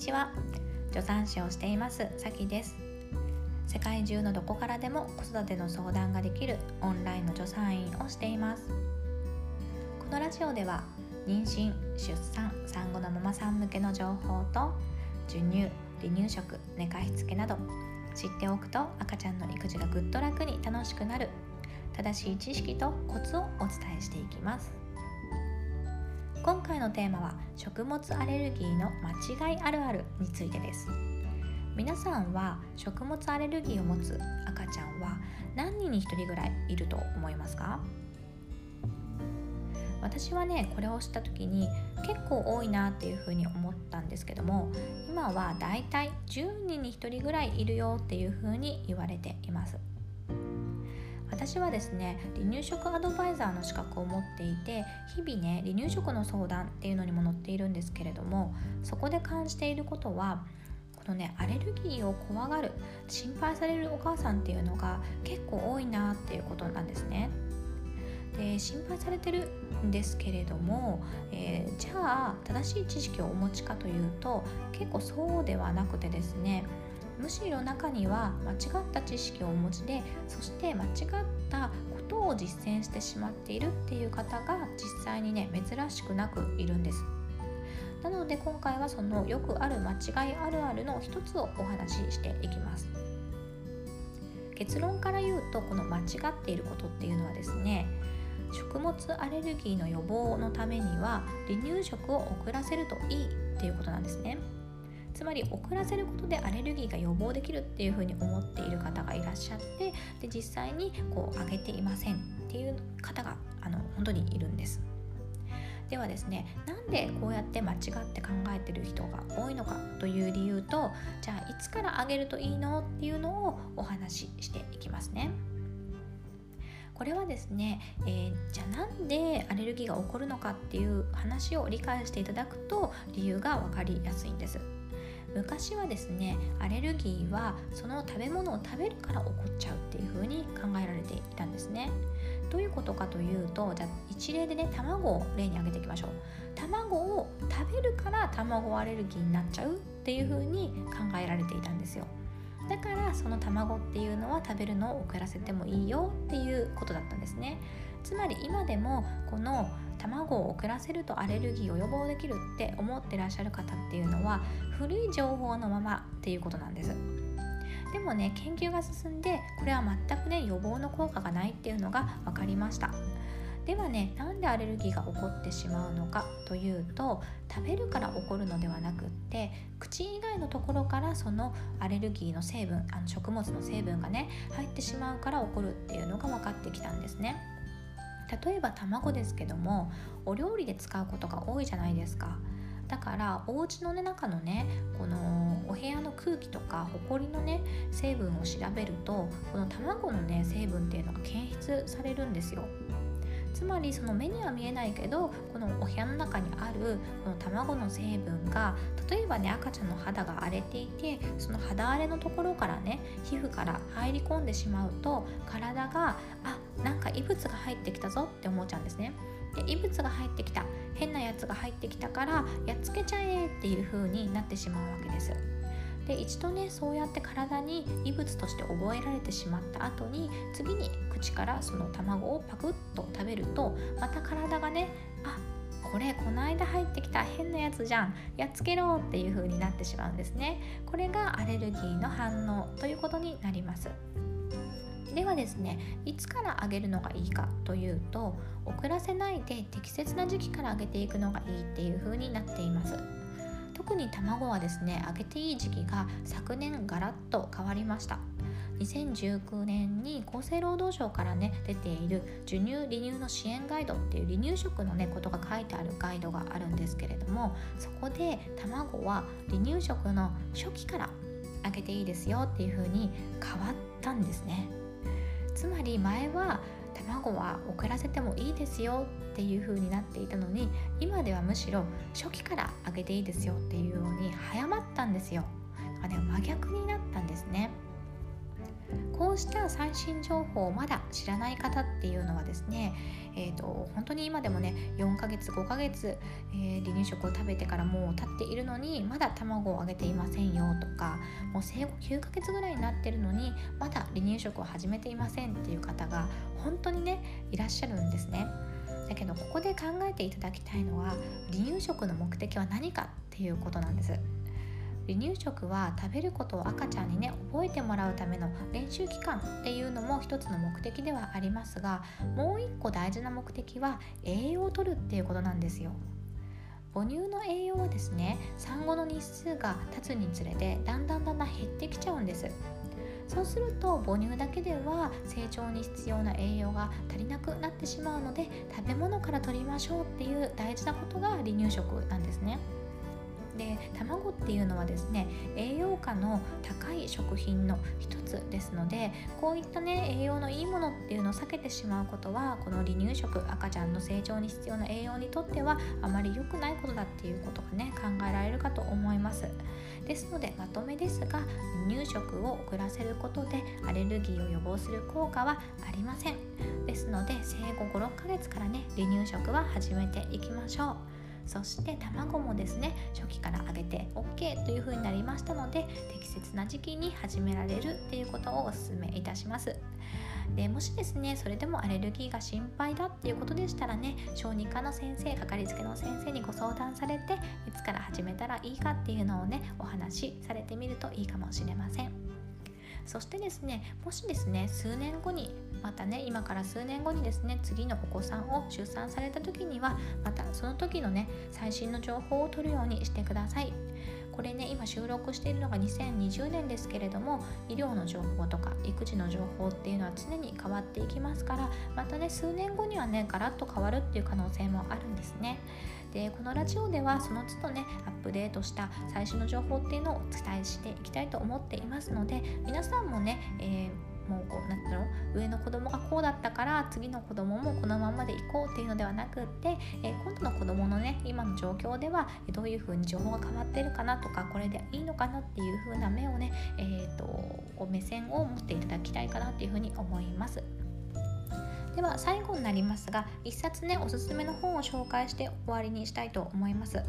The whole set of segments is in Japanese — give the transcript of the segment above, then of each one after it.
ちは。助産師をしています。さきです。世界中のどこからでも子育ての相談ができるオンラインの助産院をしています。このラジオでは妊娠出産産後のママさん向けの情報と授乳離乳食寝かしつけなど知っておくと赤ちゃんの育児がぐっと楽に楽しくなる正しい知識とコツをお伝えしていきます。今回のテーマは食物アレルギーの間違いあるあるについてです。皆さんは食物アレルギーを持つ赤ちゃんは何人に1人ぐらいいると思いますか？私はねこれを知った時に結構多いなっていうふうに思ったんですけども今はだいたい10人に1人ぐらいいるよっていうふうに言われています。私はですね離乳食アドバイザーの資格を持っていて日々ね離乳食の相談っていうのにも載っているんですけれどもそこで感じていることはこのねアレルギーを怖がる心配されるお母さんっていうのが結構多いなっていうことなんですね。で心配されてるんですけれども、えー、じゃあ正しい知識をお持ちかというと結構そうではなくてですねむしろ中には間違った知識をお持ちでそして間違ったことを実践してしまっているっていう方が実際にね珍しくなくいるんです。なので今回はそのよくある間違いあるあるの一つをお話ししていきます。結論から言うとこの間違っていることっていうのはですね食物アレルギーの予防のためには離乳食を遅らせるといいっていうことなんですね。つまり遅らせることでアレルギーが予防できるっていうふうに思っている方がいらっしゃってで実際にこう上げていませんっていう方があの本当にいるんですではですねなんでこうやって間違って考えてる人が多いのかという理由とじゃあいつから上げるといいのっていうのをお話ししていきますね。これはですね、えー、じゃあなんでアレルギーが起こるのかっていう話を理解していただくと理由が分かりやすいんです。昔はですねアレルギーはその食べ物を食べるから起こっちゃうっていう風に考えられていたんですね。どういうことかというとじゃあ一例でね卵を例に挙げていきましょう。卵を食べるから卵アレルギーになっちゃうっていう風に考えられていたんですよ。だからその卵っていうのは食べるのを遅らせてもいいよっていうことだったんですね。つまり今でもこの卵を遅らせるとアレルギーを予防できるって思ってらっしゃる方っていうのは古い情報のままっていうことなんです。でもね研究が進んでこれは全くね予防の効果がないっていうのが分かりました。ではねなんでアレルギーが起こってしまうのかというと食べるから起こるのではなくって口以外のところからそのアレルギーの成分あの食物の成分がね入ってしまうから起こるっていうのが分かってきたんですね。例えば卵ですけどもお料理で使うことが多いじゃないですか。だからお家の、ね、中のねこのお部屋の空気とかほこりのね成分を調べるとこの卵のね成分っていうのが検出されるんですよ。つまりその目には見えないけどこのお部屋の中にあるこの卵の成分が例えばね赤ちゃんの肌が荒れていてその肌荒れのところからね皮膚から入り込んでしまうと体があなんか異物が入ってきたぞって思っちゃうんですね。で異物が入ってきた変なやつが入ってきたからやっつけちゃえっていう風になってしまうわけです。で一度ねそうやって体に異物として覚えられてしまった後に次に口からその卵をパクッと食べるとまた体がねあこれこの間入ってきた変なやつじゃんやっつけろっていう風になってしまうんですね。これがアレルギーの反応ということになります。ではですねいつからあげるのがいいかというと遅らせないで適切な時期からあげていくのがいいっていう風になっています。特に卵はですね揚げていい時期が昨年ガラッと変わりました。2019年に厚生労働省からね出ている授乳離乳の支援ガイドっていう離乳食のねことが書いてあるガイドがあるんですけれどもそこで卵は離乳食の初期から揚げていいですよっていう風に変わったんですね。つまり前は卵は遅らせてもいいですよっていう風になっていたのに今ではむしろ初期から揚げていいですよっていうように早まったんですよだからね真逆になったんですねこうした最新情報をまだ知らない方っていうのはですね、えーと、本当に今でもね4ヶ月5ヶ月、えー、離乳食を食べてからもう経っているのにまだ卵をあげていませんよとかもう生後9ヶ月ぐらいになってるのにまだ離乳食を始めていませんっていう方が本当にねいらっしゃるんですね。だけどここで考えていただきたいのは離乳食の目的は何かっていうことなんです。離乳食は食べることを赤ちゃんにね覚えてもらうための練習期間っていうのも一つの目的ではありますがもう一個大事な目的は栄養をとるっていうことなんですよ。母乳の栄養はですね産後の日数が経つにつれてだんだんだんだん減ってきちゃうんですそうすると母乳だけでは成長に必要な栄養が足りなくなってしまうので食べ物から取りましょうっていう大事なことが離乳食なんですね。で卵っていうのはですね栄養価の高い食品の一つですのでこういったね栄養のいいものっていうのを避けてしまうことはこの離乳食赤ちゃんの成長に必要な栄養にとってはあまり良くないことだっていうことがね考えられるかと思います。ですのでまとめですが離乳食を遅らせることでアレルギーを予防する効果はありません。ですので生後56ヶ月からね離乳食は始めていきましょう。そして卵もですね初期から揚げて OK という風になりましたので適切な時期に始められるっていうことをお勧めいたします。でもしですねそれでもアレルギーが心配だっていうことでしたらね小児科の先生かかりつけの先生にご相談されていつから始めたらいいかっていうのをねお話しされてみるといいかもしれません。そしてですねもしですね数年後にまたね今から数年後にですね次のお子さんを出産された時にはまたその時のね最新の情報を取るようにしてください。これね今収録しているのが2020年ですけれども医療の情報とか育児の情報っていうのは常に変わっていきますからまたね数年後にはねガラッと変わるっていう可能性もあるんですね。でこのラジオではその都度ねアップデートした最新の情報っていうのをお伝えしていきたいと思っていますので皆さんもね、えーもうこうなんだろう上の子供がこうだったから次の子供もこのままでいこうっていうのではなくって、え、今度の子供のね今の状況ではどういう風に情報が変わってるかなとかこれでいいのかなっていう風な目をね、えーと、目線を持っていただきたいかなっていう風に思います。では最後になりますが1冊ねおすすめの本を紹介して終わりにしたいと思います。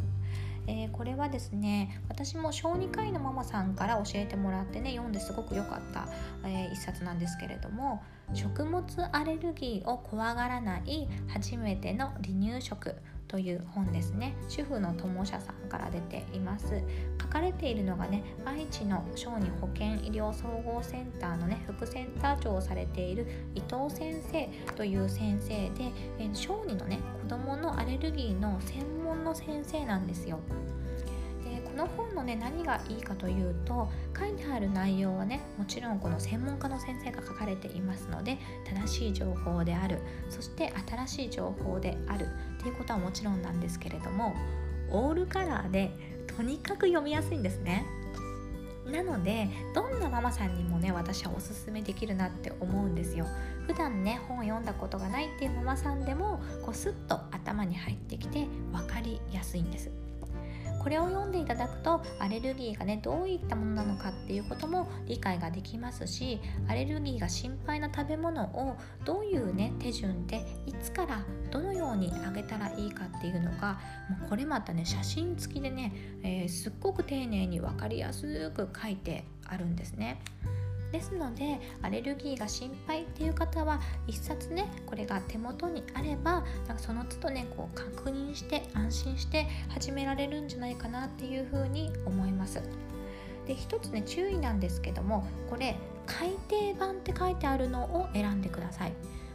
えー、これはですね私も小児科医のママさんから教えてもらってね読んですごく良かった、えー、一冊なんですけれども食物アレルギーを怖がらない初めての離乳食という本ですね。主婦の友社さんから出ています。書かれているのがね愛知の小児保健医療総合センターのね副センター長をされている伊藤先生という先生で小児のね子どものアレルギーの専門の先生なんですよでこの本のね何がいいかというと書いてある内容はねもちろんこの専門家の先生が書かれていますので正しい情報であるそして新しい情報であるっていうことはもちろんなんですけれどもオールカラーでとにかく読みやすいんですね。なのでどんなママさんにもね私はおすすめできるなって思うんですよ普段ね本を読んだことがないっていうママさんでもこうスッと頭に入ってきて分かりやすいんですこれを読んでいただくとアレルギーがねどういったものなのかっていうことも理解ができますしアレルギーが心配な食べ物をどういうね手順でいつからどのようにあげたらいいかっていうのがもうこれまたね写真付きでね、えー、すっごく丁寧に分かりやすく書いてあるんですね。ですのでアレルギーが心配っていう方は1冊ねこれが手元にあればなんかその都度ねこう確認して安心して始められるんじゃないかなっていうふうに思います。で一つね注意なんですけどもこれ改訂版って書いてあるのを選んでください。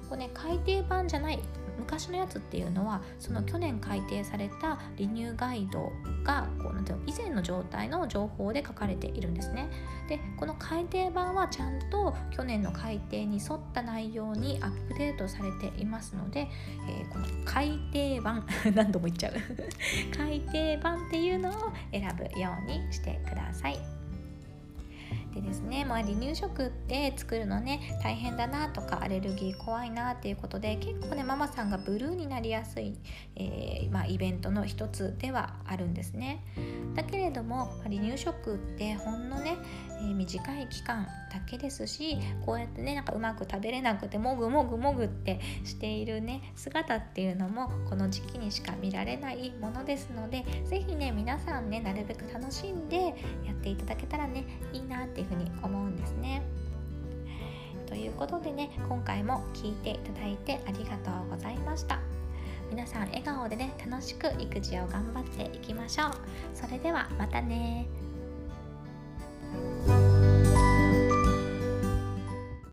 これね改訂版じゃない昔のやつっていうのはその去年改訂された離乳ガイドがこうなんていうの以前の状態の情報で書かれているんですね。でこの改訂版はちゃんと去年の改訂に沿った内容にアップデートされていますので、えー、この改訂版 何度も言っちゃう 改訂版っていうのを選ぶようにしてください。でですね、まあ、離乳食って作るのね大変だなとかアレルギー怖いなっていうことで結構ねママさんがブルーになりやすい、えー、まあ、イベントの一つではあるんですね。だけれども離乳食ってほんのね、えー、短い期間だけですしこうやってねなんかうまく食べれなくてもぐもぐもぐってしているね姿っていうのもこの時期にしか見られないものですので是非ね皆さんねなるべく楽しんでっていただけたらねいいなっていうふうに思うんですね。ということでね今回も聞いていただいてありがとうございました。皆さん笑顔でね楽しく育児を頑張っていきましょう。それではまたね